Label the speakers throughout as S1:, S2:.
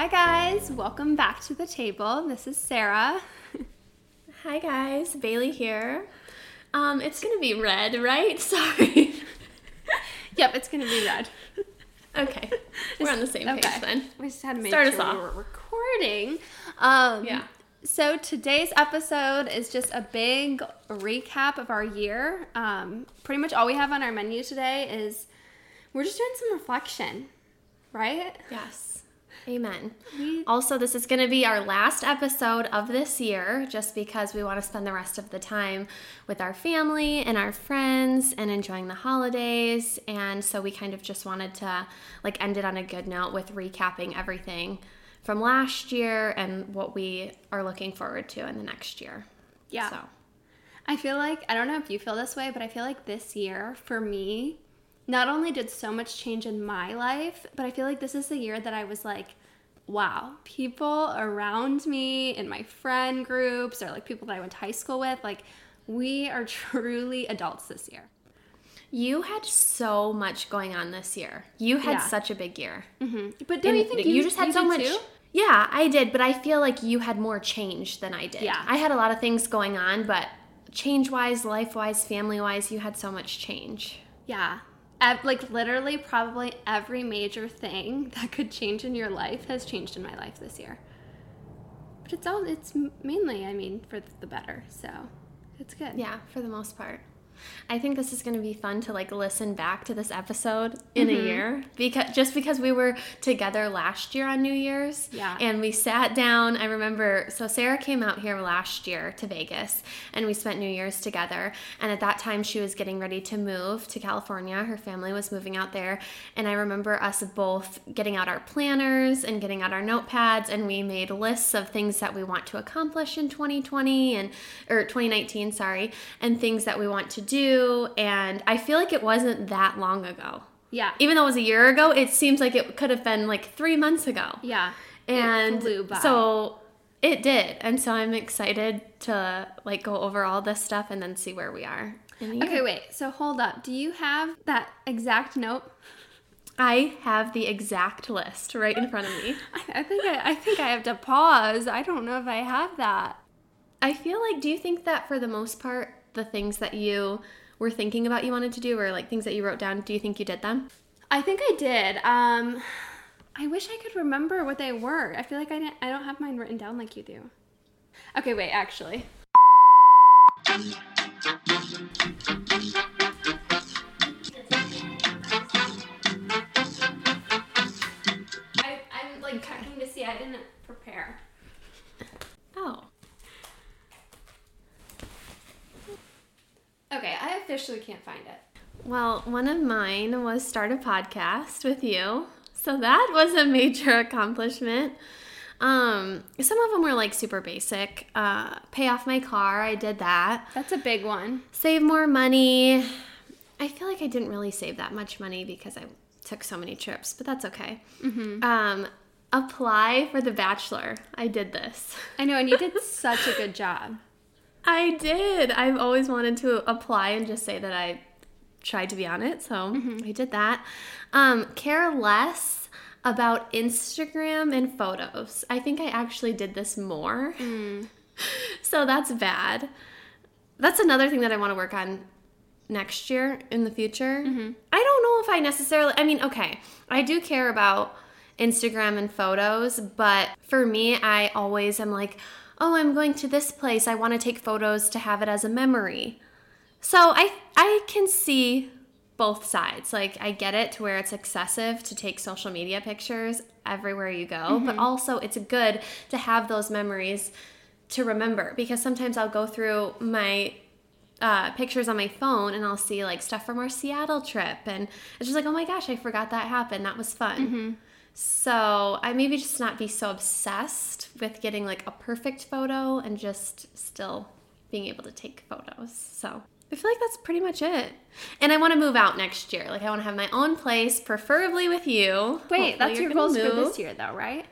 S1: Hi, guys. Welcome back to the table. This is Sarah.
S2: Hi guys, Bailey here. Um, it's gonna be red, right? Sorry.
S1: Yep, it's going to be red.
S2: okay, we're on the same page then.
S1: We just had to make
S2: Start us
S1: sure
S2: off.
S1: we were recording. Um,
S2: Yeah.
S1: So today's episode is just a big recap of our year. Um, pretty much all we have on our menu today is we're just doing some reflection, right?
S2: Yes. Amen. Also, this is going to be our last episode of this year just because we want to spend the rest of the time with our family and our friends and enjoying the holidays. And so we kind of just wanted to like end it on a good note with recapping everything from last year and what we are looking forward to in the next year.
S1: Yeah.
S2: So,
S1: I feel like I don't know if you feel this way, but I feel like this year for me, not only did so much change in my life, but I feel like this is the year that I was like, wow, people around me in my friend groups or like people that I went to high school with, like we are truly adults this year.
S2: You had so much going on this year. You had
S1: Yeah.
S2: such a big year. Mm-hmm.
S1: But don't you think you,
S2: just had so much?
S1: too?
S2: Yeah, I did, but I feel like you had more change than I did.
S1: Yeah.
S2: I had a lot of things going on, but change wise, life wise, family wise, you had so much change.
S1: Yeah. Like literally, probably every major thing that could change in your life has changed in my life this year. But it's all, it's mainly, I mean, for the better. So it's good.
S2: Yeah, for the most part. I think this is going to be fun to like listen back to this episode in
S1: Mm-hmm.
S2: a year because just because we were together last year on New Year's
S1: Yeah.
S2: and we sat down I remember so Sarah came out here last year to Vegas and we spent New Year's together and at that time she was getting ready to move to California her family was moving out there and I remember us both getting out our planners and getting out our notepads and we made lists of things that we want to accomplish in 2020 and or 2019 sorry and things that we want to do and I feel like it wasn't that long ago
S1: Yeah.
S2: even though it was a year ago it seems like it could have been like 3 months ago
S1: Yeah.
S2: and
S1: it
S2: so it did and so I'm excited to like go over all this stuff and then see where we are in the year.
S1: Okay, wait. So hold up. Do you have that exact note?
S2: I have the exact list right in front of me.
S1: I, I think I, I think I have to pause. I don't know if I have that.
S2: I feel like, do you think that for the most part, the things that you were thinking about you wanted to do, or like things that you wrote down, do you think you did them?
S1: I think I did. Um, I wish I could remember what they were. I feel like I didn't, I don't have mine written down like you do. Okay, wait. Actually, I, I'm like checking to see. I didn't prepare.
S2: Oh.
S1: Okay, I officially can't find it.
S2: Well, one of mine was start a podcast with you. So that was a major accomplishment. Um, some of them were like super basic. Uh, pay off my car, I did that.
S1: That's a big one.
S2: Save more money. I feel like I didn't really save that much money because I took so many trips, but that's okay. Um, apply for The Bachelor. I did this.
S1: I know, and you did such a good job.
S2: I did. I've always wanted to apply and just say that I tried to be on it, so mm-hmm. I did that. Um, care less about Instagram and photos. I think I actually did this more. Mm. so that's bad. That's another thing that I want to work on next year in the future. Mm-hmm. I don't know if I necessarily, I mean, okay, I do care about Instagram and photos, but for me, I always am like, oh, I'm going to this place. I want to take photos to have it as a memory. So I I can see both sides. Like I get it to where it's excessive to take social media pictures everywhere you go, but also it's good to have those memories to remember because sometimes I'll go through my uh, pictures on my phone and I'll see like stuff from our Seattle trip and it's just like oh my gosh I forgot that happened that was fun. So I maybe just not be so obsessed with getting like a perfect photo and just still being able to take photos. So I feel like that's pretty much it. And I want to move out next year. Like I want to have my own place, preferably with you.
S1: Wait,
S2: Hopefully
S1: that's your goals for this year, though, right?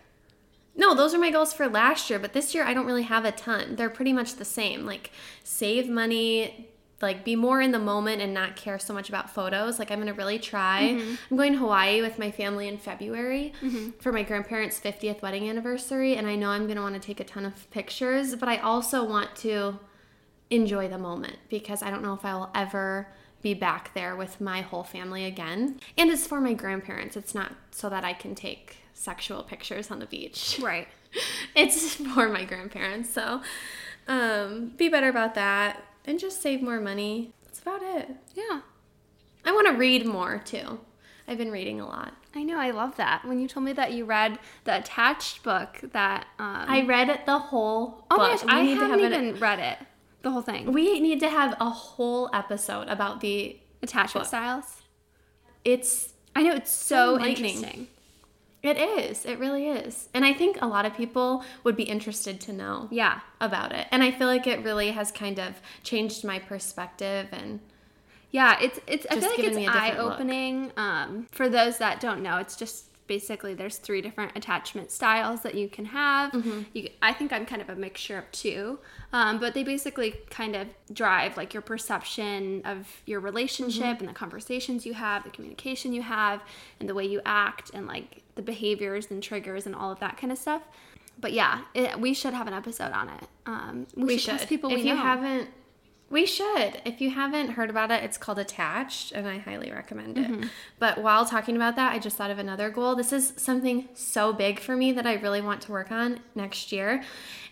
S2: No, those are my goals for last year, but this year I don't really have a ton. They're pretty much the same. Like save money, like be more in the moment and not care so much about photos. Like I'm gonna really try. I'm going to Hawaii with my family in February for my grandparents' 50th wedding anniversary, and I know I'm gonna want to take a ton of pictures, but I also want to enjoy the moment because I don't know if I will ever be back there with my whole family again. And it's for my grandparents. It's not so that I can take sexual pictures on the beach.
S1: Right.
S2: It's for my grandparents. So um, be better about that and just save more money. That's about it.
S1: Yeah.
S2: I want to read more too. I've been reading a lot.
S1: I know. I love that. When you told me that you read the attached book that. Um,
S2: I read the whole
S1: oh
S2: book.
S1: my gosh,
S2: We
S1: I
S2: need to
S1: haven't
S2: have
S1: even read it. The whole thing.
S2: we need to have a whole episode about the
S1: Attachment
S2: book.
S1: styles.
S2: it's
S1: I know it's so
S2: enlightening.
S1: interesting.
S2: It is. It really is. And I think a lot of people would be interested to know
S1: Yeah.
S2: about it. And I feel like it really has kind of changed my perspective and
S1: Yeah, it's it's. I feel like it's
S2: me a different
S1: eye opening. Um, for those that don't know, it's just basically there's three different attachment styles that you can have.
S2: Mm-hmm.
S1: You, I think I'm kind of a mixture of two, um, but they basically kind of drive like your perception of your relationship
S2: Mm-hmm.
S1: and the conversations you have, the communication you have, and the way you act, and like the behaviors and triggers and all of that kind of stuff. But yeah, it, we should have an episode on it. Um, we,
S2: we
S1: should,
S2: should.
S1: people
S2: if you
S1: know.
S2: haven't we should. If you haven't heard about it, it's called Attached, and I highly recommend it.
S1: Mm-hmm.
S2: But while talking about that, I just thought of another goal. This is something so big for me that I really want to work on next year.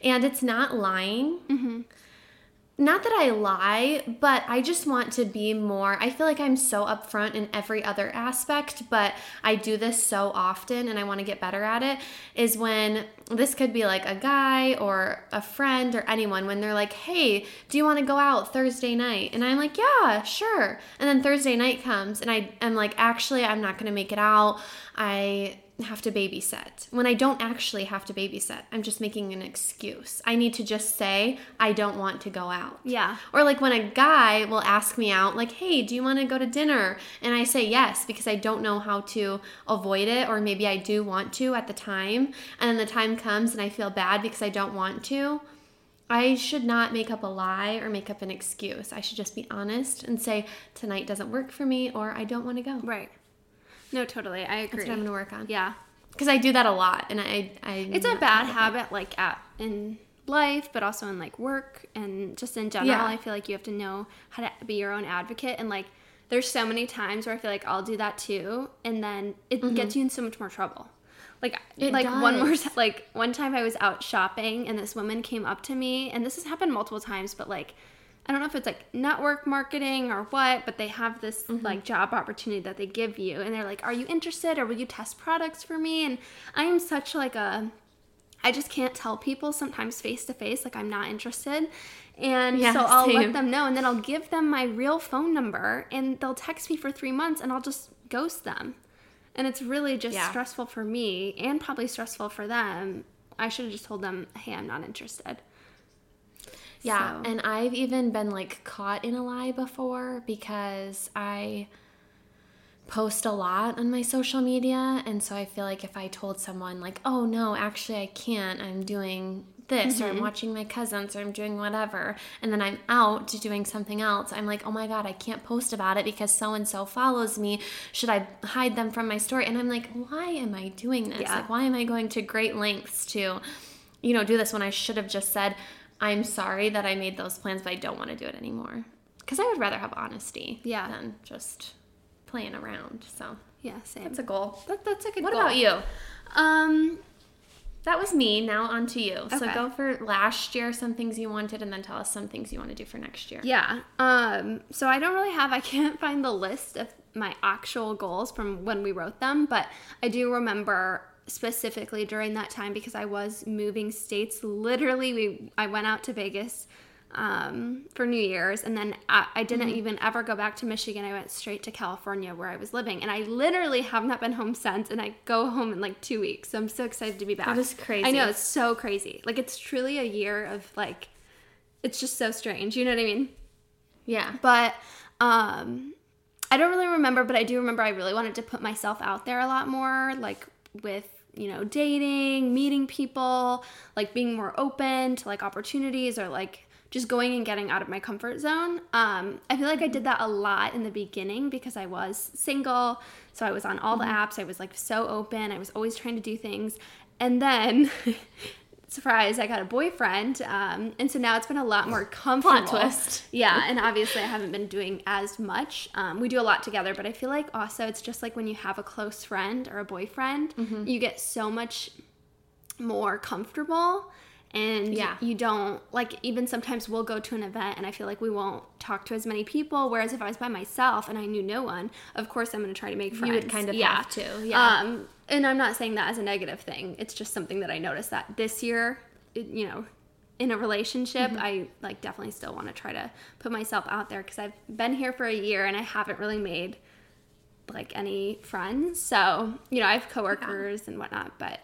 S2: And it's not lying.
S1: Mm-hmm.
S2: Not that I lie, but I just want to be more. I feel like I'm so upfront in every other aspect, but I do this so often and I want to get better at it. Is when this could be like a guy or a friend or anyone when they're like, hey, do you want to go out Thursday night? And I'm like, yeah, sure. And then Thursday night comes and I am like, actually, I'm not going to make it out. I have to babysit when I don't actually have to babysit. I'm just making an excuse. I need to just say, I don't want to go out.
S1: Yeah.
S2: Or like when a guy will ask me out, like, hey, do you want to go to dinner? And I say yes because I don't know how to avoid it, or maybe I do want to at the time. And then the time comes and I feel bad because I don't want to. I should not make up a lie or make up an excuse. I should just be honest and say, tonight doesn't work for me, or I don't want to go.
S1: Right. No, totally. I agree.
S2: That's what I'm to work on.
S1: Yeah.
S2: Because I do that a lot, and I, I
S1: It's a bad habit, like at in life, but also in like work and just in general.
S2: Yeah.
S1: I feel like you have to know how to be your own advocate. And like, there's so many times where I feel like I'll do that too, and then it gets you in so much more trouble. Like,
S2: Mm-hmm. It
S1: like one more,
S2: does.
S1: like one time I was out shopping, and this woman came up to me, and this has happened multiple times, but like. I don't know if it's like network marketing or what, but they have this
S2: Mm-hmm.
S1: like job opportunity that they give you, and they're like, "Are you interested, or will you test products for me?" And I am such like a I just can't tell people sometimes face to face like I'm not interested. And
S2: Yeah,
S1: so I'll
S2: same.
S1: let them know and then I'll give them my real phone number and they'll text me for 3 months and I'll just ghost them. And it's really just
S2: Yeah.
S1: stressful for me and probably stressful for them. I should have just told them, "Hey, I'm not interested."
S2: Yeah,
S1: So-
S2: and I've even been like caught in a lie before because I post a lot on my social media and so I feel like if I told someone like, "Oh no, actually I can't. I'm doing this or I'm mm-hmm. watching my cousins or I'm doing whatever." And then I'm out doing something else. I'm like, "Oh my god, I can't post about it because so and so follows me. Should I hide them from my story?" And I'm like, "Why am I doing this?
S1: Yeah.
S2: Like why am I going to great lengths to you know, do this when I should have just said, I'm sorry that I made those plans, but I don't want to do it anymore. Because I would rather have honesty
S1: Yeah.
S2: than just playing around. So
S1: Yeah, same.
S2: that's a goal.
S1: That, that's a good
S2: What
S1: goal.
S2: about you?
S1: Um,
S2: That was me. Now on to you. So
S1: Okay.
S2: go for last year, some things you wanted, and then tell us some things you want to do for next year.
S1: Yeah. Um, so I don't really have, I can't find the list of my actual goals from when we wrote them, but I do remember specifically during that time because I was moving states. Literally, we I went out to Vegas um, for New Year's, and then I, I didn't even ever go back to Michigan. I went straight to California where I was living, and I literally have not been home since. And I go home in like two weeks, so I'm so excited to be back.
S2: That is crazy.
S1: I know it's so crazy. Like it's truly a year of like, it's just so strange. You know what I mean?
S2: Yeah.
S1: But um I don't really remember, but I do remember I really wanted to put myself out there a lot more, like with, you know, dating, meeting people, like being more open to like opportunities or like just going and getting out of my comfort zone. Um, I feel like I did that a lot in the beginning because I was single. So I was on all
S2: Mm-hmm.
S1: the apps. I was like so open. I was always trying to do things. And then, surprise, I got a boyfriend. Um, and so now it's been a lot more comfortable.
S2: twist.
S1: Yeah. And obviously, I haven't been doing as much. Um, we do a lot together, but I feel like also it's just like when you have a close friend or a boyfriend,
S2: Mm-hmm.
S1: you get so much more comfortable and
S2: Yeah.
S1: you don't like even sometimes we'll go to an event and i feel like we won't talk to as many people whereas if i was by myself and i knew no one of course i'm going to try to make friends
S2: You would kind of yeah. have to, yeah.
S1: um and i'm not saying that as a negative thing it's just something that i noticed that this year it, you know in a relationship
S2: Mm-hmm.
S1: i like definitely still want to try to put myself out there because i've been here for a year and i haven't really made like any friends so you know i have coworkers and whatnot but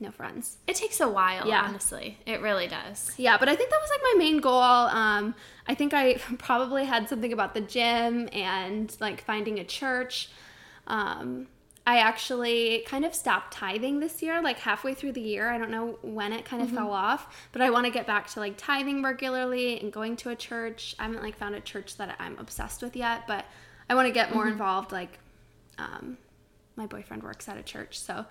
S1: no friends
S2: It takes a while,
S1: Yeah.
S2: honestly. It really does.
S1: yeah, but I think that was like my main goal. Um, I think I probably had something about the gym and like finding a church. Um, I actually kind of stopped tithing this year, like halfway through the year. I don't know when it kind of fell off, but I want to get back to like tithing regularly and going to a church. I haven't like found a church that I'm obsessed with yet, but I want to get more involved. Like, um, my boyfriend works at a church, so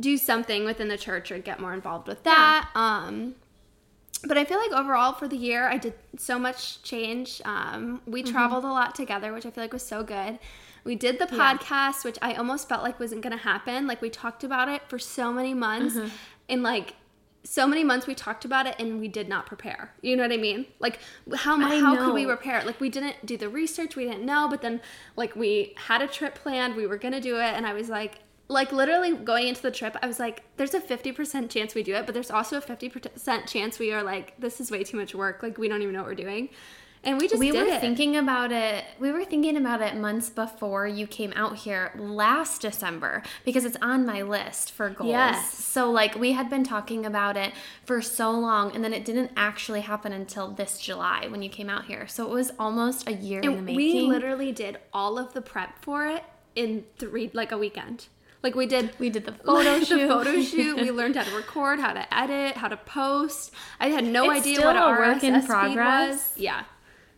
S1: do something within the church or get more involved with that. Um, but I feel like overall for the year, I did so much change. Um, we traveled a lot together, which I feel like was so good. We did the
S2: Yeah.
S1: podcast, which I almost felt like wasn't going to happen. Like we talked about it for so many months, and like so many months we talked about it, and we did not prepare. You know what I mean? Like how
S2: I
S1: how could we
S2: know.
S1: prepare? Like we didn't do the research, we didn't know. But then like we had a trip planned, we were going to do it, and I was like. Like literally going into the trip, I was like, "There's a fifty percent chance we do it, but there's also a fifty percent chance we are like, this is way too much work. Like we don't even know what we're doing." And we just
S2: we were
S1: it.
S2: thinking about it we were thinking about it months before you came out here last december because it's on my list for goals
S1: Yes.
S2: so like we had been talking about it for so long and then it didn't actually happen until this july when you came out here so it was almost a year in the making
S1: we literally did all of the prep for it in three like a weekend. Like we did
S2: we did the photo
S1: the
S2: shoot
S1: photo shoot. We learned how to record, how to edit, how to post. I had no
S2: It's
S1: idea what a
S2: work in
S1: RSS feed
S2: progress.
S1: was. Yeah.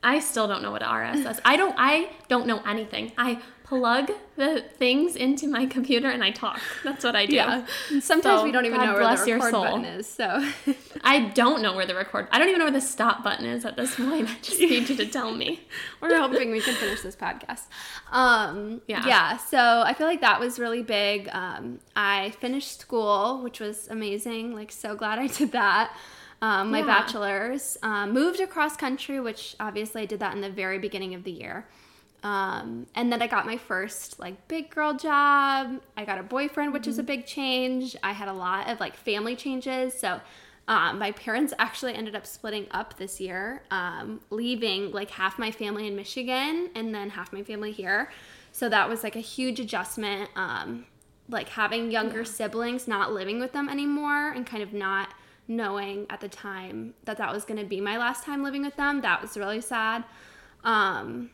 S2: I still don't know what RSS. I don't. I don't know anything. I plug the things into my computer and I talk. That's what I do.
S1: Yeah. Sometimes
S2: So,
S1: we don't even
S2: God
S1: know where the record button is. So
S2: I don't know where the record. I don't even know where the stop button is at this point. I just need you to tell me.
S1: we're hoping we can finish this podcast. Um, yeah.
S2: Yeah.
S1: Yeah. So I feel like that was really big. Um, I finished school, which was amazing. Like, so glad I did that. Um, my
S2: Yeah.
S1: bachelor's. Um, moved across country, which obviously I did that in the very beginning of the year. Um, and then I got my first like big girl job. I got a boyfriend, which is a big change. I had a lot of like family changes. So um, my parents actually ended up splitting up this year, um, leaving like half my family in Michigan and then half my family here. So that was like a huge adjustment. Um, like having younger siblings, not living with them anymore, and kind of not knowing at the time that that was going to be my last time living with them. That was really sad. Um,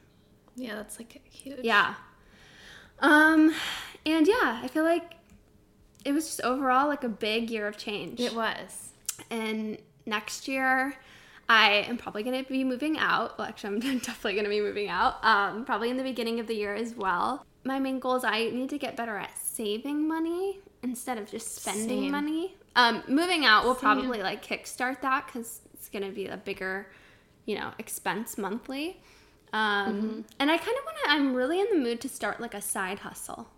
S2: Yeah, that's like huge.
S1: yeah. Um, and yeah, I feel like it was just overall like a big year of change.
S2: it was.
S1: And next year, I am probably going to be moving out. Well, actually, I'm definitely going to be moving out. Um, probably in the beginning of the year as well. My main goal is I need to get better at saving money instead of just spending
S2: Same.
S1: money. Um, moving out will
S2: Same.
S1: probably like kickstart that because it's going to be a bigger, you know, expense monthly. Um,
S2: Mm-hmm.
S1: And I kind of want to, I'm really in the mood to start like a side hustle.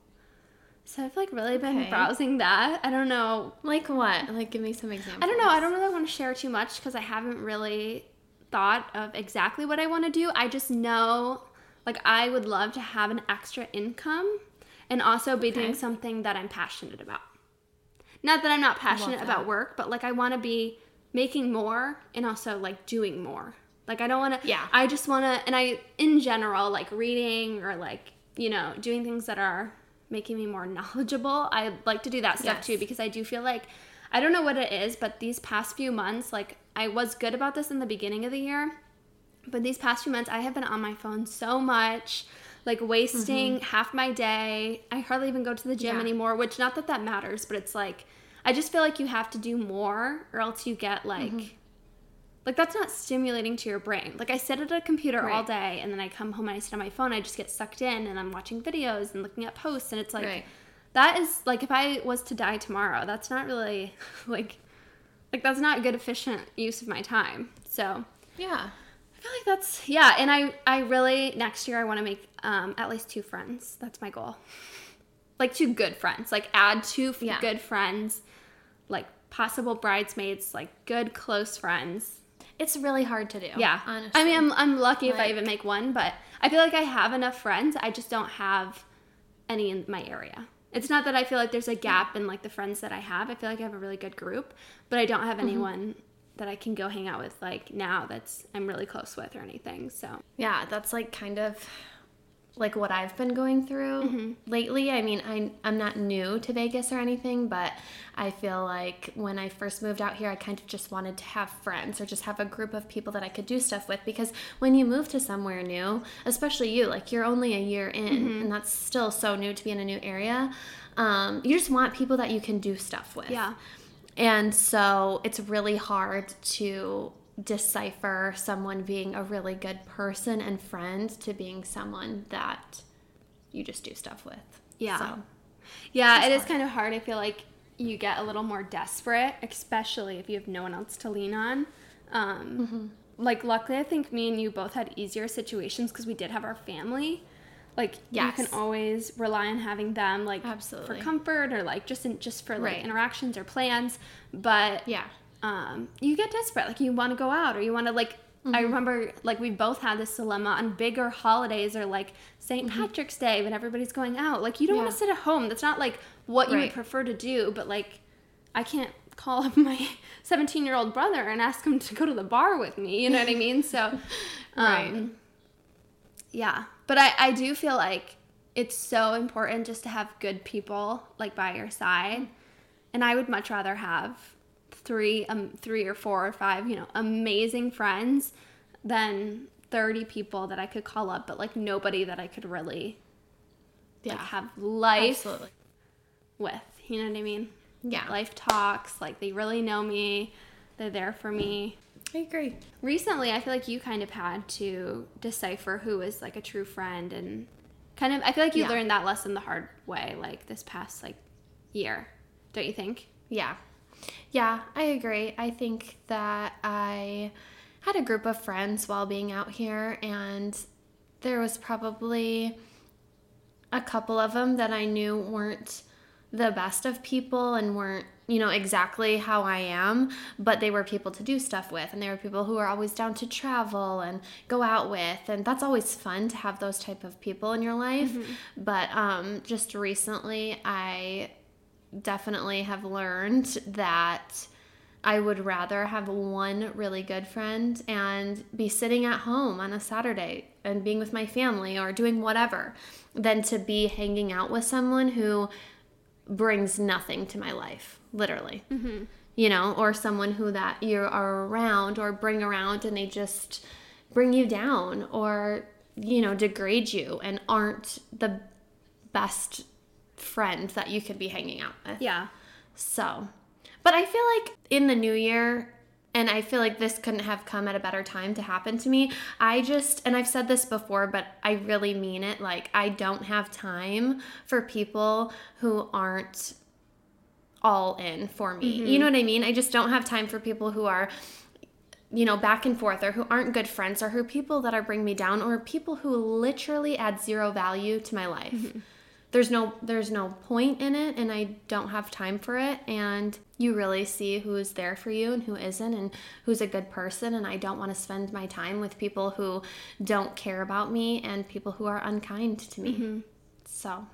S1: So I've like really been
S2: Okay.
S1: browsing that. I don't know
S2: Like what? Like give me some examples.
S1: I don't know. I don't really want to share too much because I haven't really thought of exactly what I want to do. I just know, like, I would love to have an extra income and also be doing something that I'm passionate about. Not that I'm not passionate about work, but like, I want to be making more and also like doing more. Like, I don't want to,
S2: Yeah.
S1: I just want to, and I, in general, like reading or like, you know, doing things that are making me more knowledgeable. I like to do that stuff
S2: Yes.
S1: too because I do feel like I don't know what it is, but these past few months, like I was good about this in the beginning of the year, but these past few months, I have been on my phone so much, like wasting half my day. I hardly even go to the gym
S2: Mm-hmm. Yeah.
S1: anymore, which not that that matters, but it's like I just feel like you have to do more or else you get like
S2: Mm-hmm.
S1: Like that's not stimulating to your brain. Like I sit at a computer all day and then I come home and I sit on my phone, I just get sucked in and I'm watching videos and looking at posts and it's like
S2: Right.
S1: that is like if I was to die tomorrow, that's not really like like that's not good efficient use of my time. So
S2: Yeah.
S1: I feel like that's yeah, and I I really next year I want to make um at least two friends. That's my goal. Like two good friends. Like add two f-
S2: Yeah.
S1: good friends, like possible bridesmaids, like good close friends.
S2: It's really hard to do.
S1: Yeah.
S2: Honestly.
S1: I mean, I'm I'm lucky if I even make one, but I feel like I have enough friends. I just don't have any in my area. It's not that I feel like there's a gap in like the friends that I have. I feel like I have a really good group, but I don't have
S2: Mm-hmm.
S1: anyone that I can go hang out with like now that's I'm really close with or anything. So
S2: Yeah, that's like kind of like what I've been going through lately. I mean, I, I'm not new to Vegas or anything, but I feel like when I first moved out here, I kind of just wanted to have friends or just have a group of people that I could do stuff with because when you move to somewhere new, especially you, like you're only a year in and that's still so new to be in a new area. Um, you just want people that you can do stuff with.
S1: yeah.
S2: And so it's really hard to decipher someone being a really good person and friend to being someone that you just do stuff with.
S1: Yeah.
S2: So,
S1: Yeah, it is kind of hard. I feel like you get a little more desperate, especially if you have no one else to lean on. Um,
S2: Mm-hmm.
S1: Like, luckily, I think me and you both had easier situations because we did have our family. Like,
S2: Yes.
S1: you can always rely on having them, like,
S2: Absolutely.
S1: for comfort or like just in, just for like
S2: Right.
S1: interactions or plans. But
S2: yeah.
S1: Um, you get desperate. Like you want to go out or you want to like. I
S2: Mm-hmm.
S1: remember like we both had this dilemma on bigger holidays or like saint
S2: Mm-hmm.
S1: Patrick's Day when everybody's going out. Like you don't want to sit at home. That's not like what you would prefer to do. But like I can't call up my 17 year old brother and ask him to go to the bar with me. You know what I mean? So, um,
S2: Right.
S1: yeah. But I I do feel like it's so important just to have good people like by your side and i would much rather have three um three or four or five you know amazing friends than 30 people that i could call up but like nobody that i could really
S2: Yeah.
S1: like have life
S2: Absolutely.
S1: with you know what i mean
S2: Yeah.
S1: life talks like they really know me they're there for me
S2: I agree.
S1: recently i feel like you kind of had to decipher who is like a true friend and kind of i feel like you
S2: Yeah.
S1: learned that lesson the hard way like this past like year don't you think
S2: Yeah. Yeah, I agree. I think that I had a group of friends while being out here, and there was probably a couple of them that I knew weren't the best of people and weren't, you know, exactly how I am, but they were people to do stuff with, and they were people who are always down to travel and go out with, and that's always fun to have those type of people in your life. But um, just recently, I definitely have learned that I would rather have one really good friend and be sitting at home on a Saturday and being with my family or doing whatever than to be hanging out with someone who brings nothing to my life, literally. Mm-hmm. You know, or someone who that you are around or bring around and they just bring you down or, you know, degrade you and aren't the best friend that you could be hanging out with.
S1: yeah
S2: So, but I feel like in the new year, and I feel like this couldn't have come at a better time to happen to me. I just, and I've said this before, but I really mean it. Like, I don't have time for people who aren't all in for me. You mm-hmm. know what I mean? I just don't have time for people who are you know, back and forth or who aren't good friends or who are people that are bring me down or people who literally add zero value to my life. Mm-hmm. There's no there's no point in it and I don't have time for it and you really see who is there for you and who isn't and who's a good person and I don't want to spend my time with people who don't care about me and people who are unkind to me. Mm-hmm. So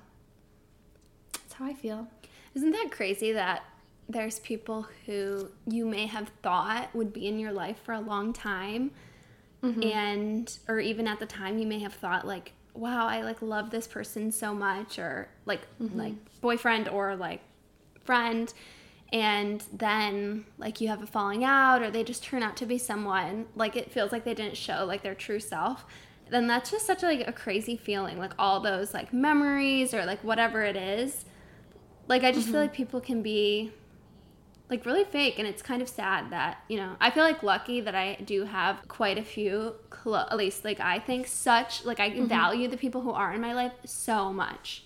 S2: that's how I feel.
S1: Isn't that crazy that there's people who you may have thought would be in your life for a long time mm-hmm. and or even at the time you may have thought like wow I like love this person so much or like mm-hmm. like boyfriend or like friend and then like you have a falling out or they just turn out to be someone like it feels like they didn't show like their true self then that's just such like a crazy feeling like all those like memories or like whatever it is. Like i just feel mm-hmm. like people can be like really fake and it's kind of sad that you know i feel like lucky that i do have quite a few clo- at least like i think such like i
S2: Mm-hmm.
S1: value the people who are in my life so much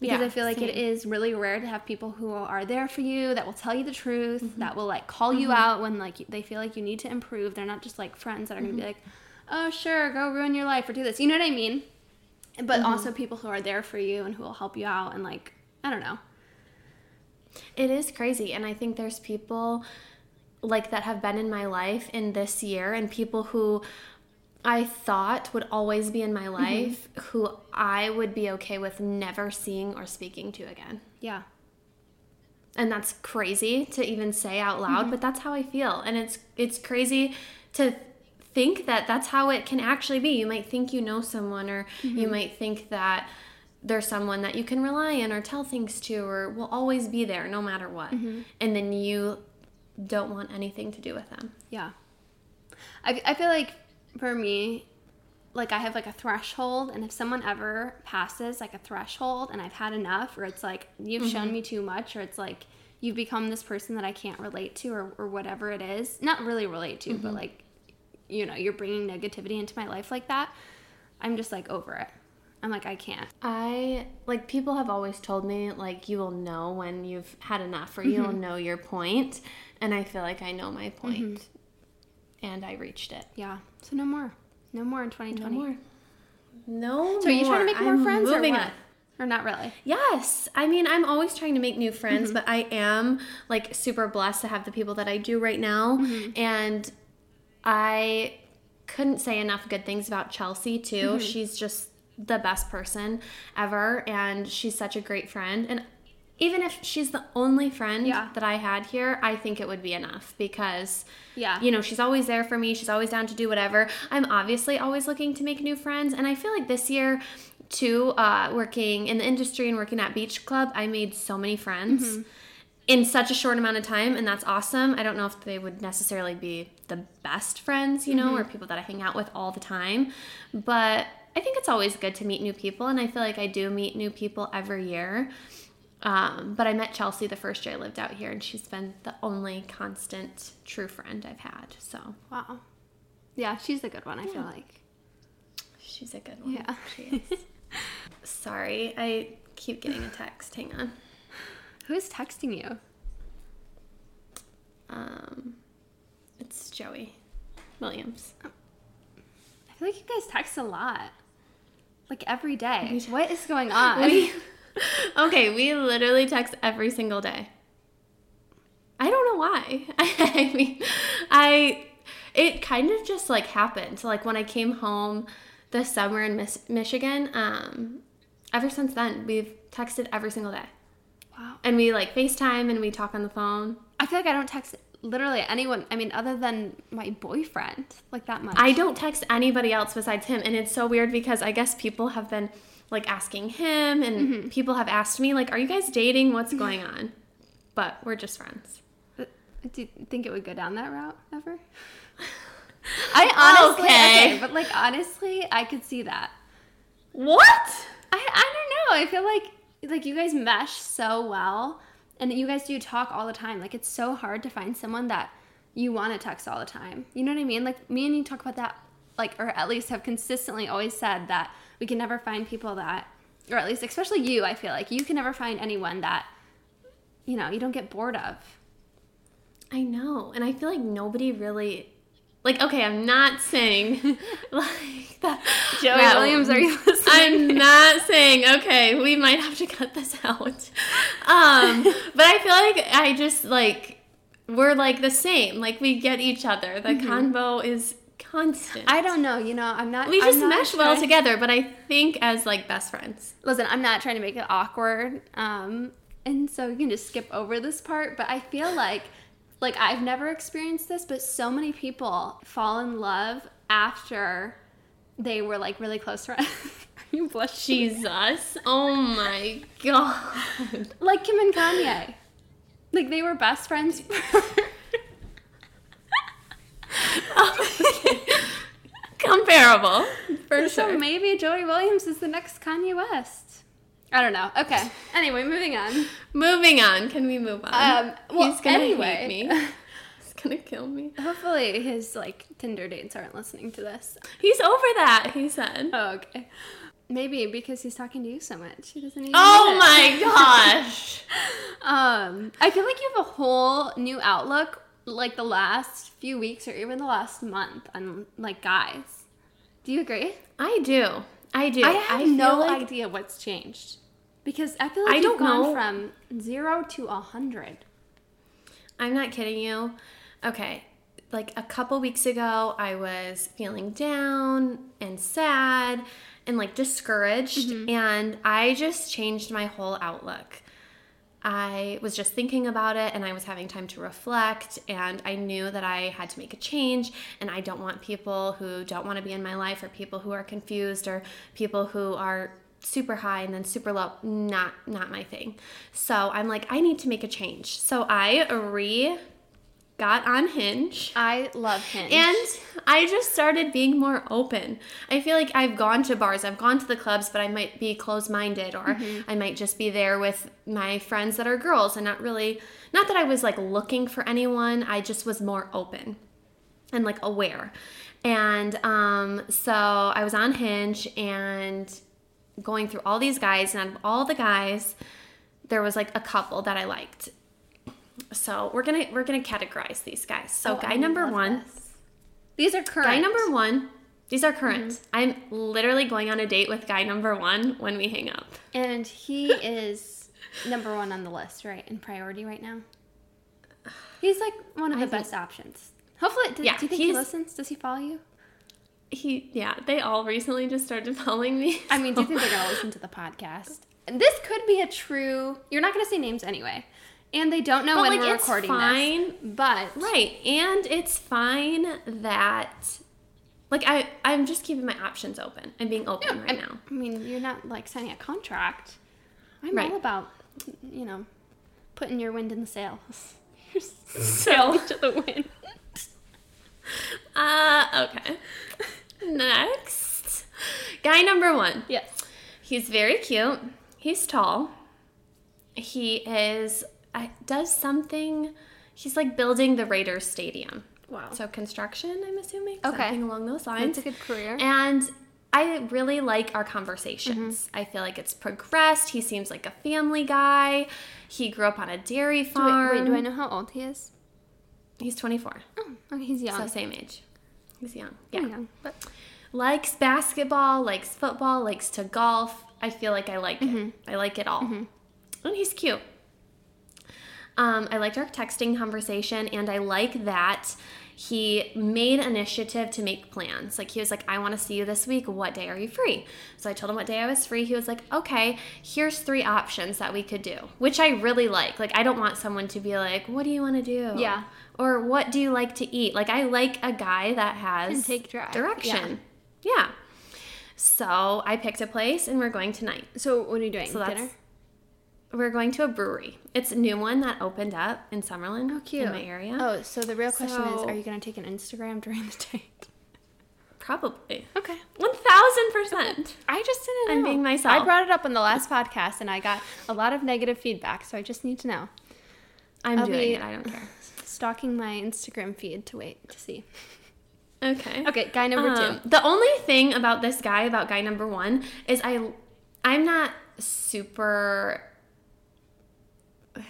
S1: because
S2: Yeah,
S1: i feel like it
S2: same.
S1: is really rare to have people who are there for you that will tell you the truth
S2: Mm-hmm.
S1: that will like call you out when like they feel like you need to improve they're not just like friends that are
S2: Mm-hmm.
S1: gonna be like oh sure go ruin your life or do this you know what i mean but
S2: Mm-hmm.
S1: also people who are there for you and who will help you out and like i don't know
S2: It is crazy. And I think there's people like that have been in my life in this year and people who I thought would always be in my mm-hmm. life who I would be okay with never seeing or speaking to again.
S1: yeah
S2: And that's crazy to even say out loud, mm-hmm. but that's how I feel. And it's it's crazy to think that that's how it can actually be. You might think you know someone or mm-hmm. you might think that there's someone that you can rely on or tell things to or will always be there no matter what. Mm-hmm. And then you don't want anything to do with them.
S1: Yeah. I, I feel like for me, like I have like a threshold, and if someone ever passes like a threshold and I've had enough, or it's like you've shown mm-hmm. me too much, or it's like you've become this person that I can't relate to, or, or whatever it is, not really relate to, but mm-hmm. like, you know, you're bringing negativity into my life like that, I'm just like over it. I'm like, I can't.
S2: I like people have always told me like you will know when you've had enough or you'll know your point. and I feel like I know my point. and I reached it.
S1: Yeah. So no more. No more in 2020.
S2: No more. No
S1: So are you trying to make more
S2: I'm
S1: friends or what? Or not really?
S2: Yes. I mean, I'm always trying to make new friends,
S1: Mm-hmm.
S2: but I am like super blessed to have the people that I do right now.
S1: Mm-hmm.
S2: And I couldn't say enough good things about Chelsea, too.
S1: Mm-hmm.
S2: She's just the best person ever. And she's such a great friend. And even if she's the only friend
S1: Yeah.
S2: that I had here, I think it would be enough because
S1: Yeah.
S2: you know, she's always there for me. She's always down to do whatever. I'm obviously always looking to make new friends. And I feel like this year, too, uh, working in the industry and working at Beach Club, I made so many friends in such a short amount of time. And that's awesome. I don't know if they would necessarily be the best friends, you know, or people that I hang out with all the time. But I think it's always good to meet new people. And I feel like I do meet new people every year. Um, but I met Chelsea the first year I lived out here, and she's been the only constant true friend I've had. So
S1: Wow. Yeah, she's a good one, I feel like.
S2: she's a good one.
S1: Yeah.
S2: She is. Sorry, I keep getting a text. Hang on.
S1: Who's texting you?
S2: Um, it's Joey Williams.
S1: I feel like you guys text a lot. Like every day. What is going on?
S2: We, okay, we literally text every single day. I don't know why. I mean, I it kind of just like happened. Like when I came home this summer in Miss, Michigan, um, ever since then we've texted every single day,
S1: wow.
S2: and we like FaceTime and we talk on the phone.
S1: I feel like I don't text literally anyone. I mean, other than my boyfriend, like that much.
S2: I don't text anybody else besides him, and it's so weird because I guess people have been like asking him, and mm-hmm. people have asked me like, "Are you guys dating? What's mm-hmm. going on?" But we're just friends.
S1: I do you think it would go down that route ever? I honestly,
S2: Okay.
S1: okay, but like honestly, I could see that.
S2: What?
S1: I, I don't know. I feel like like you guys mesh so well, and you guys do talk all the time. Like it's so hard to find someone that you want to text all the time. You know what I mean? Like me and you talk about that, like or at least have consistently always said that we can never find people that, or at least especially you. I feel like you can never find anyone that, you know, you don't get bored of.
S2: I know, and I feel like nobody really. Like, okay, I'm not saying like that.
S1: Joey Williams, are you listening?
S2: I'm not saying okay. We might have to cut this out. Um, but I feel like I just like we're like the same. Like we get each other. The convo is constant.
S1: I don't know. You know, I'm not.
S2: we just
S1: not
S2: mesh well together. But I think as like best friends.
S1: listen, I'm not trying to make it awkward. Um, and so you can just skip over this part, but I feel like like I've never experienced this, but so many people fall in love after they were like really close friends. Are you blushing?
S2: Jesus. Oh my god.
S1: Like Kim and Kanye. Like they were best friends.
S2: Comparable for
S1: so
S2: sure.
S1: maybe Joey Williams is the next Kanye West. I don't know. Okay. Anyway, moving on.
S2: Moving on. Can we move on?
S1: Um, well,
S2: He's gonna
S1: anyway.
S2: hate me. He's gonna kill me.
S1: Hopefully his like Tinder dates aren't listening to this.
S2: He's over that. He said.
S1: Oh, okay. Maybe because he's talking to you so much. He doesn't even
S2: Oh my gosh.
S1: Um, I feel like you have a whole new outlook like the last few weeks or even the last month on like guys. Do you agree?
S2: I do. I do.
S1: I have
S2: feel
S1: no
S2: like-
S1: idea what's changed. Because I feel like
S2: I
S1: you've
S2: don't
S1: gone
S2: know.
S1: from zero to a hundred.
S2: I'm not kidding you. Okay, like a couple weeks ago, I was feeling down and sad and like discouraged, mm-hmm. and I just changed my whole outlook. I was just thinking about it and I was having time to reflect, and I knew that I had to make a change. And I don't want people who don't want to be in my life, or people who are confused, or people who are super high and then super low not not my thing so i'm like i need to make a change so i re got on hinge
S1: I love him.
S2: and I just started being more open. I feel like I've gone to bars, I've gone to the clubs, but I might be closed minded or I might just be there with my friends that are girls and not really, not that I was like looking for anyone, I just was more open and like aware. And um, so I was on Hinge and going through all these guys, and out of all the guys, there was like a couple that I liked. So we're gonna we're gonna categorize these guys. So
S1: Oh,
S2: guy
S1: I
S2: number one,
S1: this. These are current.
S2: guy number one. These are current. Mm-hmm. I'm literally going on a date with guy number one when we hang up.
S1: And he is number one on the list, right? In priority right now. He's like one of
S2: I
S1: the
S2: think-
S1: best options. Hopefully, do,
S2: Yeah,
S1: do you think he listens? Does he follow you?
S2: He, yeah, they all recently just started following me.
S1: I mean, do you think they're gonna listen to the podcast? And this could be a true. You're not gonna say names anyway, and they don't know
S2: But,
S1: when
S2: like,
S1: we're
S2: it's
S1: recording
S2: fine.
S1: this. But
S2: Right, and it's fine that, like, I I'm just keeping my options open. I'm being open right
S1: I,
S2: now.
S1: I mean, you're not like signing a contract. I'm
S2: Right.
S1: all about, you know, putting your wind in the sails. Sail to the wind.
S2: Uh, okay. Next, guy number one.
S1: Yes.
S2: He's very cute. He's tall. He is does something. He's like building the Raiders stadium.
S1: Wow.
S2: So construction, I'm assuming.
S1: Okay.
S2: Something along those lines.
S1: That's a good career.
S2: And I really like our conversations.
S1: Mm-hmm.
S2: I feel like it's progressed. He seems like a family guy. He grew up on a dairy
S1: Do
S2: farm.
S1: I, wait, do I know how old he is?
S2: He's 24.
S1: Oh, okay, he's young.
S2: So same age. He's young.
S1: Yeah. Young. But
S2: Likes basketball, likes football, likes to golf. I feel like I like
S1: Mm-hmm.
S2: it. I like it all. And he's cute. Um, I liked our texting conversation, and I like that he made initiative to make plans. Like he was like, "I want to see you this week. What day are you free?" So I told him what day I was free. He was like, "Okay, here's three options that we could do," which I really like. Like I don't want someone to be like, "What do you want to do?"
S1: Yeah.
S2: Or what do you like to eat? Like I like a guy that has
S1: take direct-
S2: direction. Yeah. So I picked a place, and we're going tonight.
S1: so what are you doing?
S2: So that's
S1: Dinner?
S2: We're going to a brewery. It's a new one that opened up in Summerlin,
S1: Oh, cute.
S2: in my area.
S1: Oh, so the real question is, are you gonna take an Instagram during the date?
S2: Probably
S1: Okay.
S2: one thousand percent.
S1: I just didn't know.
S2: I'm being myself.
S1: I brought it up on the last podcast, and I got a lot of negative feedback. So I just need to know.
S2: I'm
S1: I'll
S2: doing it. I don't care.
S1: Stalking my Instagram feed to wait to see.
S2: Okay.
S1: Okay, guy number
S2: Um,
S1: two.
S2: The only thing about this guy, about guy number one, is I, I'm not super.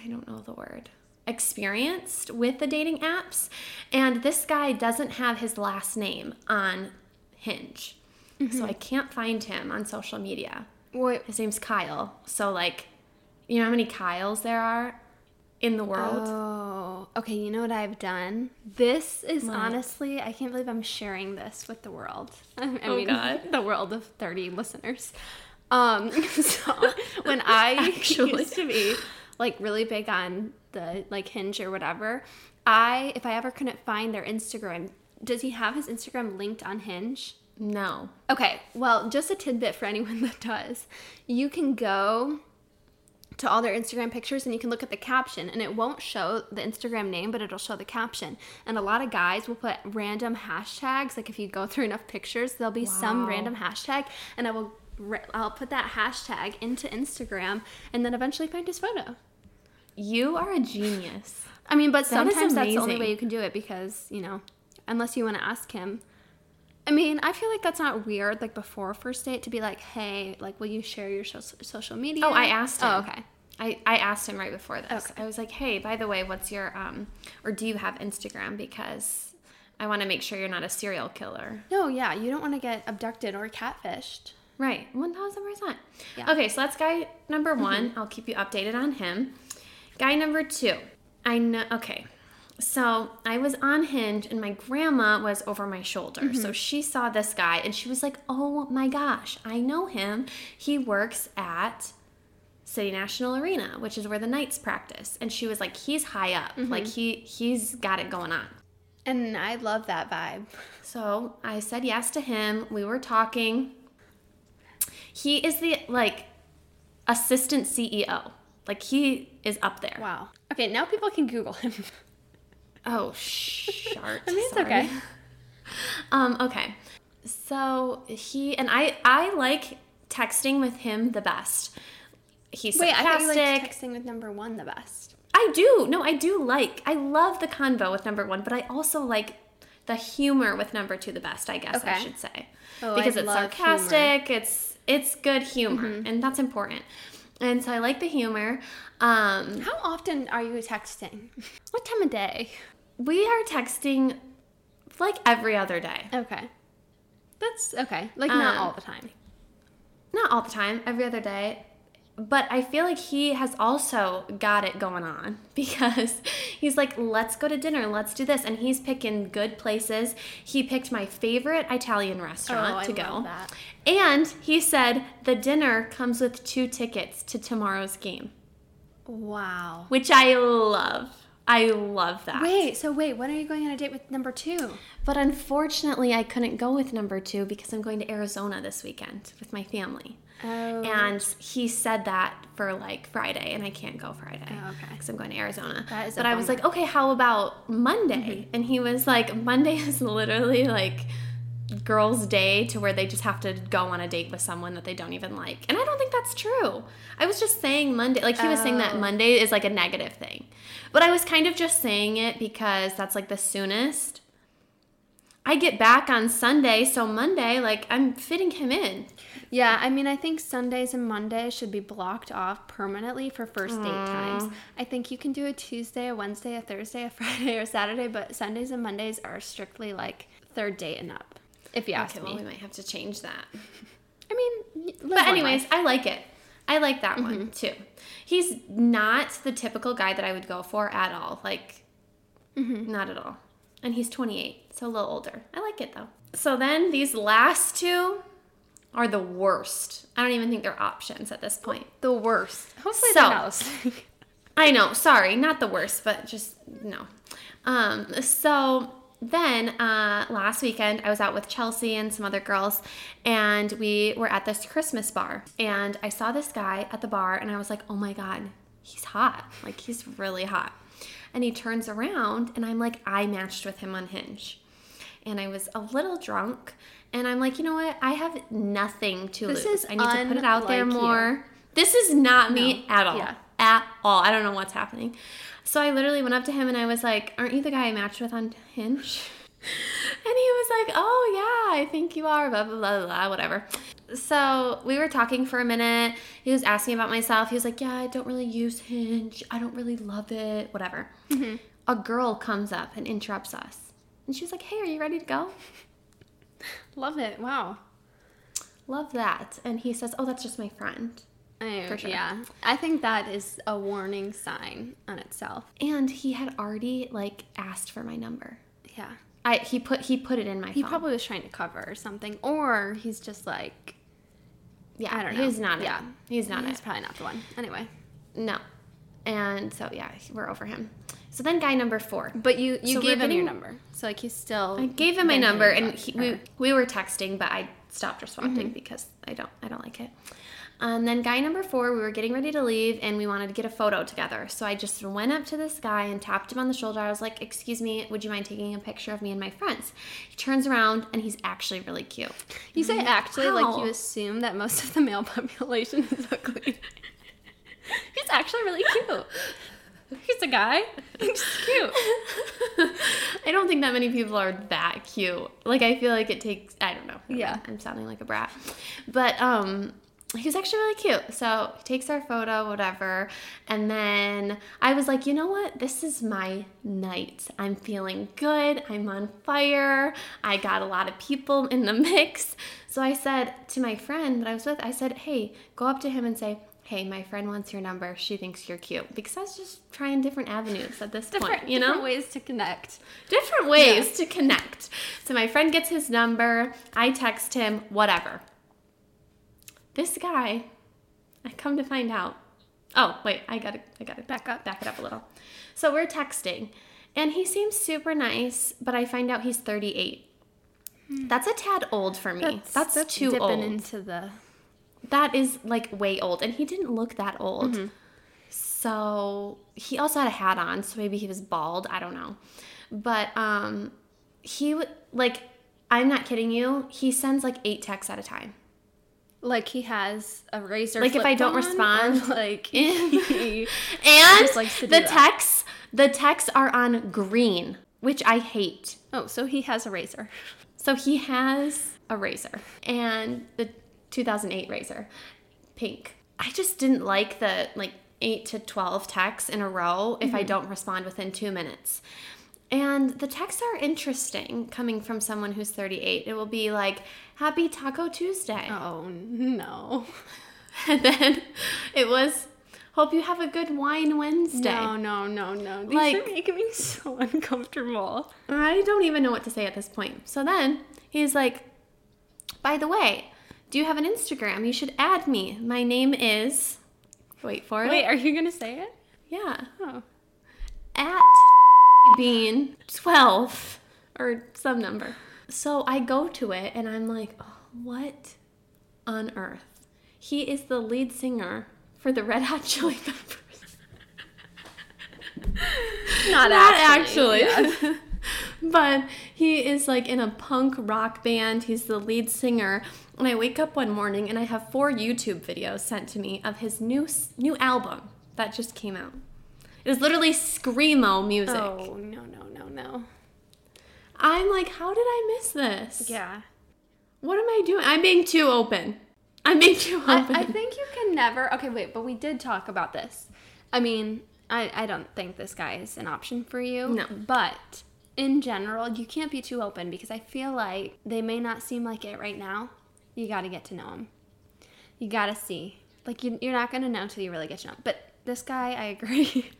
S2: I don't know the word. Experienced with the dating apps, and this guy doesn't have his last name on Hinge,
S1: Mm-hmm.
S2: so I can't find him on social media.
S1: Wait,
S2: His name's Kyle. So like, you know how many Kyles there are in the world?
S1: Oh, okay. You know what I've done? This is
S2: What?
S1: honestly, I can't believe I'm sharing this with the world. I
S2: Oh, God.
S1: the world of 30 listeners. Um, so when I
S2: Actually.
S1: used to be like really big on the like Hinge or whatever, I if I ever couldn't find their Instagram, does he have his Instagram linked on Hinge?
S2: no.
S1: Okay, well, just a tidbit for anyone that does. You can go to all their Instagram pictures and you can look at the caption and it won't show the Instagram name, but it'll show the caption. And a lot of guys will put random hashtags. Like if you go through enough pictures, there'll be some random hashtag and I will I'll put that hashtag into Instagram and then eventually find his photo.
S2: You are a genius.
S1: I mean, but
S2: That
S1: sometimes that's the only way you can do it because, you know, unless you want to ask him. I mean, I feel like that's not weird, like before first date, to be like, hey, like, will you share your so- social media?
S2: Oh, I asked
S1: Oh,
S2: him.
S1: okay.
S2: I, I asked him right before this.
S1: Okay.
S2: I was like, hey, by the way, what's your um or do you have Instagram? Because I want to make sure you're not a serial killer.
S1: No, yeah, you don't want to get abducted or catfished.
S2: Right, one thousand percent.
S1: Yeah.
S2: Okay, so that's guy number one. I'll keep you updated on him. Guy number two. I know. Okay, so I was on Hinge and my grandma was over my shoulder. So mm-hmm. she saw this guy and she was like, "Oh my gosh, I know him. He works at." City National Arena, which is where the Knights practice. And she was like, he's high up. Mm-hmm. Like he he's got it going on.
S1: And I love that vibe.
S2: So I said yes to him. We were talking. He is the like assistant CEO. Like he is up there.
S1: Wow. Okay, now people can Google him.
S2: Oh, shart.
S1: I mean, it's
S2: sorry.
S1: okay.
S2: Um, okay. So he and I I like texting with him the best. He's
S1: Wait, I thought you
S2: sarcastic.
S1: liked texting with number one the best.
S2: I do. No, I do like. I love the convo with number one, but I also like the humor with number two the best. I guess I should say
S1: Oh,
S2: because
S1: I
S2: it's sarcastic. It's it's good humor,
S1: Mm-hmm.
S2: and that's important. And so I like the humor. Um,
S1: How often are you texting? What time of day?
S2: we are texting like every other day.
S1: Okay. That's okay. Like, not
S2: Um,
S1: all the time.
S2: Not all the time, every other day. But I feel like he has also got it going on because he's like, let's go to dinner, let's do this. And he's picking good places. He picked my favorite Italian restaurant
S1: Oh,
S2: to go. And he said the dinner comes with two tickets to tomorrow's game,
S1: Wow.
S2: which I love. I love that.
S1: Wait, so wait, when are you going on a date with number two?
S2: But unfortunately, I couldn't go with number two because I'm going to Arizona this weekend with my family.
S1: Oh.
S2: And he said that for like Friday, and I can't go Friday
S1: Oh, okay.
S2: because I'm going to Arizona.
S1: That is
S2: but I was.
S1: Mm-hmm.
S2: like, okay, how about Monday? And he was like, Monday is literally like girls' day to where they just have to go on a date with someone that they don't even like. And I don't think that's true. I was just saying Monday, like he was saying that
S1: Oh.
S2: Monday is like a negative thing. But I was kind of just saying it because that's like the soonest. I get back on Sunday, so Monday, like I'm fitting him in.
S1: Yeah, I mean, I think Sundays and Mondays should be blocked off permanently for first date times. I think you can do a Tuesday, a Wednesday, a Thursday, a Friday, or Saturday, but Sundays and Mondays are strictly like third date and up. If you ask
S2: Okay, well,
S1: me.
S2: we might have to change that.
S1: I mean,
S2: But anyways,
S1: life.
S2: I like it. I like that one
S1: Mm-hmm.
S2: too. He's not the typical guy that I would go for at all. Like,
S1: Mm-hmm.
S2: not at all. And he's 28, so a little older. I like it though. So then these last two are the worst. I don't even think they're options at this point.
S1: the worst. Hopefully,
S2: So-
S1: they're not.
S2: I know, sorry, not the worst, but just no. Um, so then uh, last weekend, I was out with Chelsea and some other girls, and we were at this Christmas bar. And I saw this guy at the bar, and I was like, oh my God, he's hot. Like, he's really hot. And he turns around, and I'm like, I matched with him on Hinge. And I was a little drunk, and I'm like, you know what? I have nothing to
S1: This
S2: lose.
S1: is
S2: I need to put it out there
S1: unlike you.
S2: more. This is not me
S1: No.
S2: at all
S1: Yeah.
S2: at all. I don't know what's happening. So I literally went up to him and I was like, Aren't you the guy I matched with on Hinge? And he was like, Oh, yeah, I think you are, blah, blah, blah, blah, whatever. So we were talking for a minute. He was asking about myself. He was like, Yeah, I don't really use Hinge. I don't really love it, whatever. Mm-hmm. A girl comes up and interrupts us. And she was like, Hey, are you ready to go?
S1: Love it. Wow.
S2: Love that. And he says, Oh, that's just my friend.
S1: I,
S2: For sure.
S1: Yeah. I think that is a warning sign on itself.
S2: And he had already like asked for my number.
S1: Yeah.
S2: I he put he put it in my
S1: He
S2: phone.
S1: probably was trying to cover or something, or he's just like,
S2: yeah,
S1: I don't know.
S2: He's not
S1: Yeah.
S2: it. He's not
S1: he's
S2: it.
S1: probably not the one. Anyway,
S2: No. And so yeah, we're over him. So then guy number four.
S1: but you you
S2: So
S1: gave him your number, so like he's still.
S2: I gave him my number and he, we we were texting, but I stopped responding
S1: Mm-hmm.
S2: because I don't I don't like it. And then guy number four, we were getting ready to leave and we wanted to get a photo together. So I just went up to this guy and tapped him on the shoulder. I was like, Excuse me, would you mind taking a picture of me and my friends? He turns around and he's actually really cute.
S1: You say actually like you assume that most of the male population is ugly. He's actually really cute. He's a guy. He's cute.
S2: I don't think that many people are that cute. Like I feel like it takes I don't know.
S1: Yeah.
S2: I'm sounding like a brat. But um he was actually really cute. So he takes our photo, whatever. And then I was like, you know what? This is my night. I'm feeling good. I'm on fire. I got a lot of people in the mix. So I said to my friend that I was with, I said, hey, go up to him and say, hey, my friend wants your number. She thinks you're cute. Because I was just trying different avenues at this
S1: Different,
S2: point, you know?
S1: different ways to connect.
S2: different ways to connect. So my friend gets his number, I text him, whatever. This guy, I come to find out. Oh, wait, I gotta I gotta
S1: Back up.
S2: back it up a little. So we're texting, and he seems super nice, but I find out he's 38. That's a tad old for me. That's, too
S1: dipping
S2: old.
S1: into the.
S2: that is like way old, and he didn't look that old.
S1: Mm-hmm.
S2: So he also had a hat on, so maybe he was bald. I don't know, but um, he would like. I'm not kidding you. He sends like eight texts at a time.
S1: Like he has a razor.
S2: Like, if I don't respond-
S1: like he,
S2: And
S1: Just likes to
S2: the texts, the texts are on green, which I hate.
S1: oh, so he has a razor.
S2: So he has a razor and the 2008 razor, pink. I just didn't like the like 8 to 12 texts in a row if I mm-hmm. don't respond within 2 minutes. And the texts are interesting coming from someone who's 38. It will be like, Happy Taco Tuesday.
S1: Oh no.
S2: And then it was, Hope you have a good wine Wednesday.
S1: No, no, no, no. These
S2: Like-
S1: are making me so uncomfortable.
S2: I don't even know what to say at this point. So then he's like, By the way, do you have an Instagram? You should add me. My name is. Wait for it.
S1: Wait, are you gonna say it?
S2: Yeah.
S1: Oh.
S2: At bean 12 or some number. So I go to it and I'm like, oh, what on earth? He is the lead singer for the Red Hot Chili Peppers.
S1: Not,
S2: Not
S1: actually.
S2: actually.
S1: Yeah.
S2: but he is like in a punk rock band. He's the lead singer. And I wake up one morning and I have four YouTube videos sent to me of his new new album that just came out. It is literally screamo music.
S1: Oh no no no no.
S2: I'm like, how did I miss this?
S1: Yeah.
S2: What am I doing? I'm being too open. I'm being too open.
S1: I think you can never. Okay, wait, but we did talk about this. I mean, I, I don't think this guy is an option for you.
S2: No.
S1: But in general, you can't be too open because I feel like they may not seem like it right now. You got to get to know him. You got to see. Like, you, you're not going to know until you really get to know him. But this guy, I agree.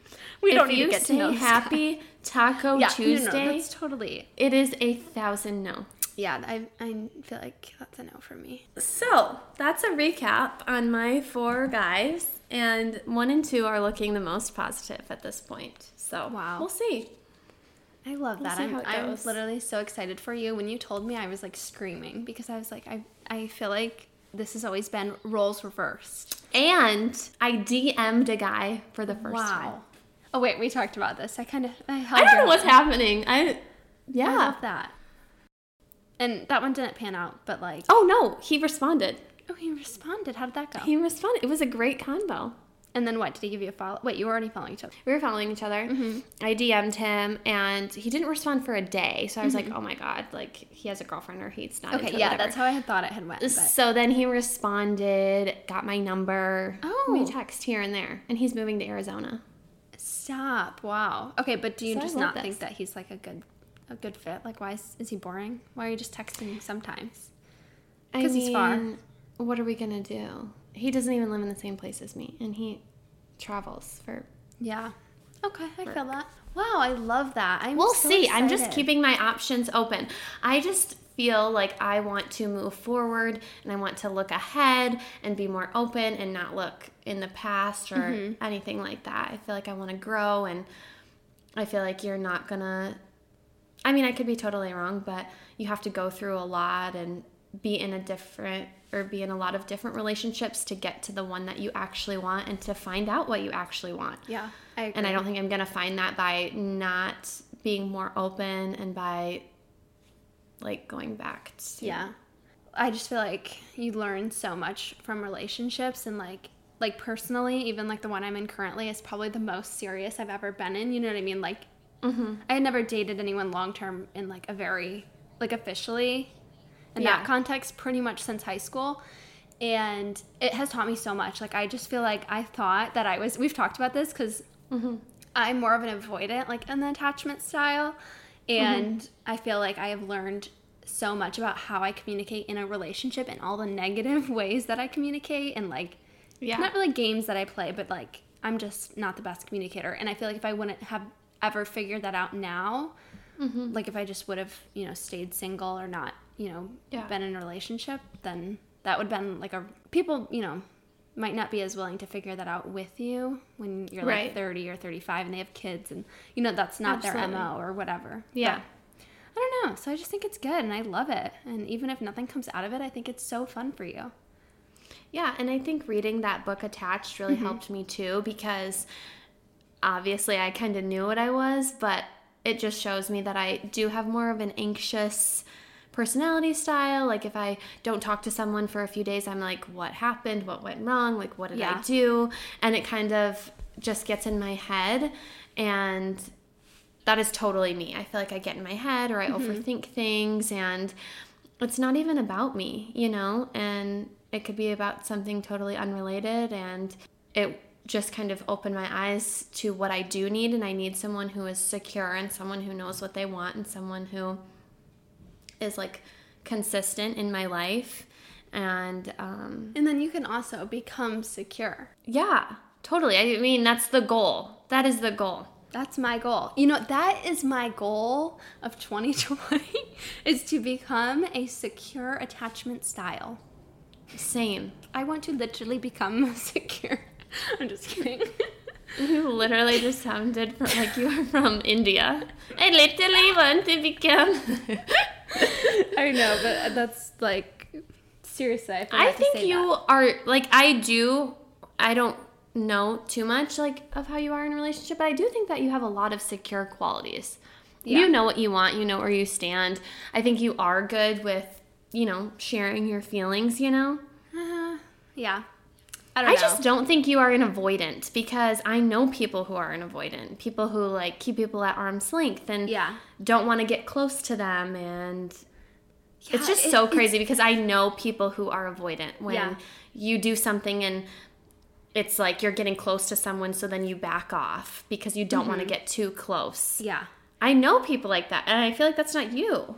S1: we
S2: if
S1: don't need
S2: you
S1: to get
S2: say
S1: to know this guy.
S2: Happy Taco
S1: yeah,
S2: Tuesday,
S1: No, no, that's totally.
S2: it is a thousand no.
S1: Yeah, I, I feel like that's a no for me.
S2: So that's a recap on my four guys, and one and two are looking the most positive at this point. So
S1: Wow.
S2: we'll see.
S1: I love that.
S2: see
S1: I'm, I'm literally so excited for you. When you told me, I was like screaming because I was like, I, I feel like this has always been roles reversed.
S2: And I DM'd a guy for the first time.
S1: Oh wait, we talked about this. I kind of I,
S2: I don't know what's
S1: hand.
S2: happening. I yeah.
S1: I love that. And that one didn't pan out, but like,
S2: Oh no, he responded.
S1: oh, he responded. How did that go?
S2: He responded. It was a great convo.
S1: And then what? Did he give you a follow? Wait, you were already following each other.
S2: We were following each other. Mm-hmm. I DM'd him, and he didn't respond for a day. So I was like, mm-hmm. "Oh my god, like he has a girlfriend, or he's not."
S1: Okay, yeah,
S2: whatever.
S1: that's how I had thought it had went. But
S2: So then he responded, got my number.
S1: Oh.
S2: we text here and there, and he's moving to Arizona.
S1: stop. Wow. Okay, but do you
S2: So
S1: just not think that he's like a good, a good fit? Like, why is, is he boring? Why are you just texting sometimes?
S2: I
S1: 'Cause he's far.
S2: What are we gonna do? He doesn't even live in the same place as me, and he travels for.
S1: Yeah. Okay, I feel that. Wow, I love that. I'm
S2: We'll
S1: so
S2: see. I'm just keeping my options open. I just feel like I want to move forward and I want to look ahead and be more open and not look in the past or
S1: Mm-hmm.
S2: anything like that. I feel like I want to grow and I feel like you're not gonna. I mean, I could be totally wrong, but you have to go through a lot and be in a different or be in a lot of different relationships to get to the one that you actually want and to find out what you actually want.
S1: Yeah. I agree.
S2: And I don't think I'm going to find that by not being more open and by like going back to
S1: Yeah. I just feel like you learn so much from relationships and like like personally, even like the one I'm in currently is probably the most serious I've ever been in. You know what I mean? Like
S2: Mm-hmm.
S1: I had never dated anyone long term in like a very like officially in
S2: Yeah.
S1: that context pretty much since high school. And it has taught me so much. Like I just feel like I thought that I was we've talked about this because
S2: Mm-hmm.
S1: I'm more of an avoidant, like in the attachment style. And I feel like I have learned so much about how I communicate in a relationship and all the negative ways that I communicate and like
S2: Yeah.
S1: not really games that I play, but like I'm just not the best communicator. And I feel like if I wouldn't have ever figured that out now,
S2: Mm-hmm.
S1: like if I just would have, you know, stayed single or not, you know,
S2: Yeah.
S1: been in a relationship, then that would have been like a people, you know, might not be as willing to figure that out with you when you're like 30 or 35 and they have kids and you know that's not
S2: Absolutely.
S1: their MO or whatever.
S2: Yeah.
S1: But I don't know. So I just think it's good and I love it. And even if nothing comes out of it, I think it's so fun for you.
S2: Yeah, and I think reading that book attached really mm-hmm. helped me too because obviously I kind of knew what I was, but it just shows me that I do have more of an anxious personality style. Like if I don't talk to someone for a few days, I'm like, what happened? What went wrong? Like what did I do? And it kind of just gets in my head and that is totally me. I feel like I get in my head or I mm-hmm. overthink things and it's not even about me, you know? And it could be about something totally unrelated and it just kind of opened my eyes to what I do need and I need someone who is secure and someone who knows what they want and someone who is like consistent in my life and um
S1: And then you can also become secure.
S2: yeah, totally. I mean, that's the goal. That is the goal.
S1: That's my goal. You know, that is my goal of 2020 is to become a secure attachment style.
S2: Same.
S1: I want to literally become secure. I'm just kidding.
S2: You literally just sounded for, like you were from India. I literally want to become.
S1: I know, but that's like seriously. I,
S2: I think you
S1: that.
S2: are like I do. I don't know too much like of how you are in a relationship, but I do think that you have a lot of secure qualities.
S1: Yeah.
S2: You know what you want. You know where you stand. I think you are good with you know sharing your feelings. You know.
S1: Uh, yeah. I
S2: I just don't think you are an avoidant because I know people who are an avoidant. People who like keep people at arm's length and
S1: Yeah.
S2: don't want to get close to them and
S1: Yeah,
S2: it's just
S1: it-
S2: so crazy because I know people who are avoidant when
S1: Yeah.
S2: you do something and it's like you're getting close to someone so then you back off because you don't want
S1: Mm-hmm.
S2: to get too close.
S1: Yeah.
S2: I know people like that and I feel like that's not you.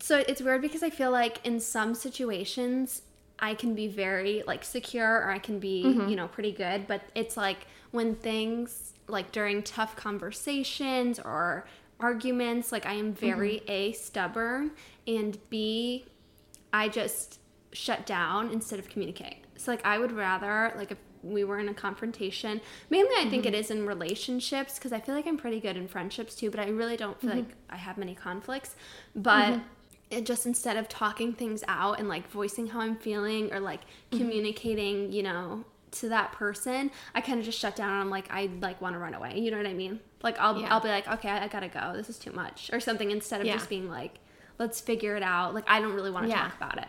S1: So it's weird because I feel like in some situations I can be very like secure or I can be,
S2: Mm-hmm.
S1: you know, pretty good, but it's like when things like during tough conversations or arguments, like I am very
S2: Mm-hmm.
S1: A stubborn and B I just shut down instead of communicate. So like I would rather like if we were in a confrontation, mainly I think it is in relationships because I feel like I'm pretty good in friendships too, but I really don't feel like I have many conflicts. But it just instead of talking things out and like voicing how I'm feeling or like mm-hmm. communicating, you know, to that person, I kind of just shut down and I'm like I like want to run away. You know what I mean? Like I'll
S2: Yeah.
S1: I'll be like, "Okay, I, I got to go. This is too much." Or something instead of
S2: Yeah.
S1: just being like, "Let's figure it out." Like I don't really want to
S2: Yeah.
S1: talk about it.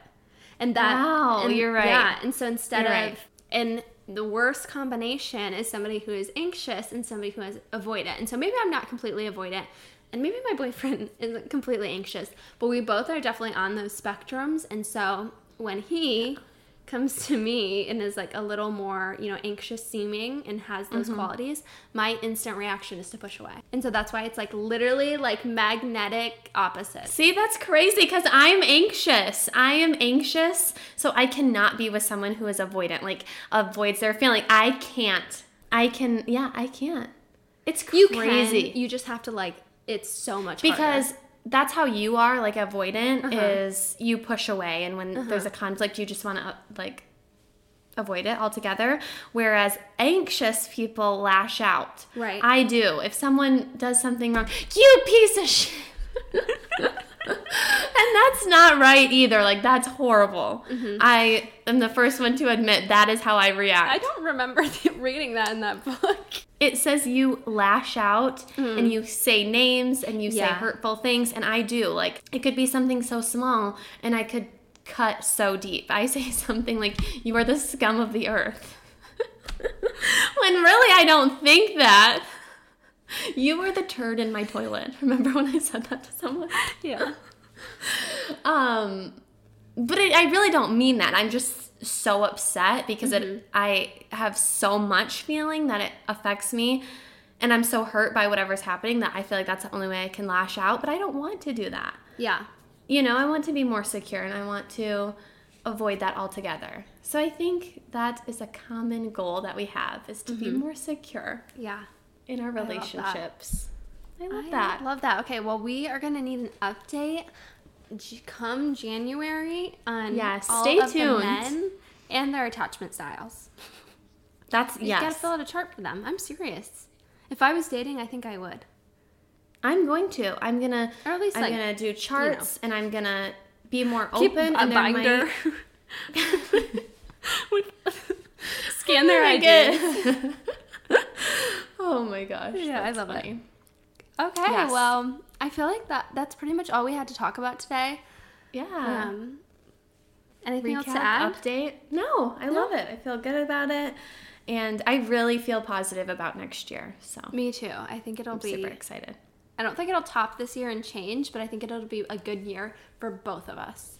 S1: And that
S2: Wow,
S1: and-
S2: you're right.
S1: Yeah, and so instead
S2: You're
S1: of
S2: right.
S1: and the worst combination is somebody who is anxious and somebody who is avoidant. And so maybe I'm not completely avoidant, and maybe my boyfriend isn't completely anxious, but we both are definitely on those spectrums. And so when he comes to me and is like a little more, you know, anxious seeming and has those
S2: Mm-hmm.
S1: qualities, my instant reaction is to push away. And so that's why it's like literally like magnetic opposites.
S2: See, that's crazy because I'm anxious. I am anxious, so I cannot be with someone who is avoidant, like avoids their feeling. I can't. I can, yeah, I can't. It's
S1: You
S2: crazy.
S1: can, you just have to like it's so much
S2: because
S1: harder.
S2: that's how you are like avoidant
S1: Uh-huh.
S2: is you push away and when there's a conflict you just want to like avoid it altogether whereas anxious people lash out
S1: Right.
S2: i do if someone does something wrong you piece of shit and that's not right either. Like that's horrible. Mm-hmm. I am the first one to admit that is how I react.
S1: I don't remember reading that in that book.
S2: it says you lash out and mm. you say names and you say hurtful things and i do like it could be something so small and i could cut so deep i say something like you are the scum of the earth when really i don't think that you were the turd in my toilet. Remember when i said that to someone?
S1: Yeah.
S2: um but it, i really don't mean that. I'm just so upset because it i have so much feeling that it affects me and i'm so hurt by whatever's happening that i feel like that's the only way i can lash out but i don't want to do that.
S1: Yeah.
S2: you know i want to be more secure and i want to avoid that altogether. So i think that is a common goal that we have is to be more secure.
S1: Yeah.
S2: In our
S1: love that.
S2: relationships i love
S1: I
S2: that
S1: love that. Okay, well, we are gonna need an update come January on
S2: Yes,
S1: all
S2: stay
S1: of
S2: tuned.
S1: the men and their attachment styles.
S2: that's
S1: You gotta fill out a chart for them. I'm serious. If I was dating, I think I would.
S2: I'm going to. I'm gonna.
S1: Or at least,
S2: I'm
S1: like,
S2: gonna do charts, and I'm gonna be more
S1: Keep
S2: open.
S1: a
S2: and
S1: binder.
S2: might-
S1: Scan their
S2: I
S1: ID.
S2: get- oh my gosh.
S1: Yeah, I love it.
S2: funny.
S1: Okay,
S2: Yes.
S1: well, I feel like that that's pretty much all we had to talk about today.
S2: Yeah.
S1: Um, anything else to add?
S2: update. No, I love it. I feel good about it, and I really feel positive about next year. So
S1: Me too. I think it'll
S2: I'm
S1: be.
S2: super excited.
S1: I don't think it'll top this year and change, but I think it'll be a good year for both of us.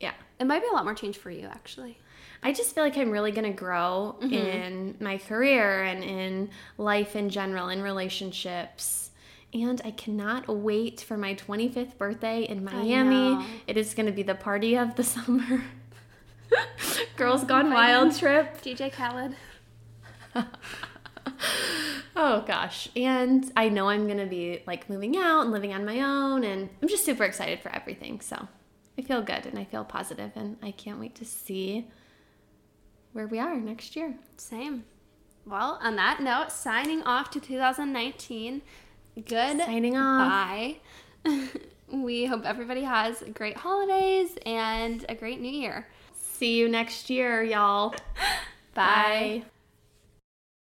S2: Yeah.
S1: It might be a lot more change for you, actually.
S2: I just feel like I'm really gonna grow
S1: Mm-hmm.
S2: in my career and in life in general, in relationships. And I cannot wait for my 25th birthday in Miami. It is gonna be the party of the summer. Girls Gone
S1: Inviting
S2: Wild trip.
S1: DJ Khaled.
S2: Oh gosh. And I know I'm gonna be like moving out and living on my own, and I'm just super excited for everything. So I feel good and I feel positive, and I can't wait to see where we are next year.
S1: Same. Well, on that note, signing off to 2019. Good.
S2: Signing off.
S1: Bye. we hope everybody has great holidays and a great new year.
S2: See you next year, y'all.
S1: Bye.
S2: Bye.